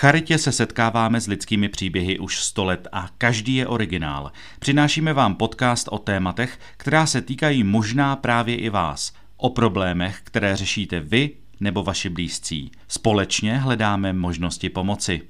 Charitě se setkáváme s lidskými příběhy už 100 let a každý je originál. Přinášíme vám podcast o tématech, která se týkají možná právě i vás. O problémech, které řešíte vy nebo vaši blízcí. Společně hledáme možnosti pomoci.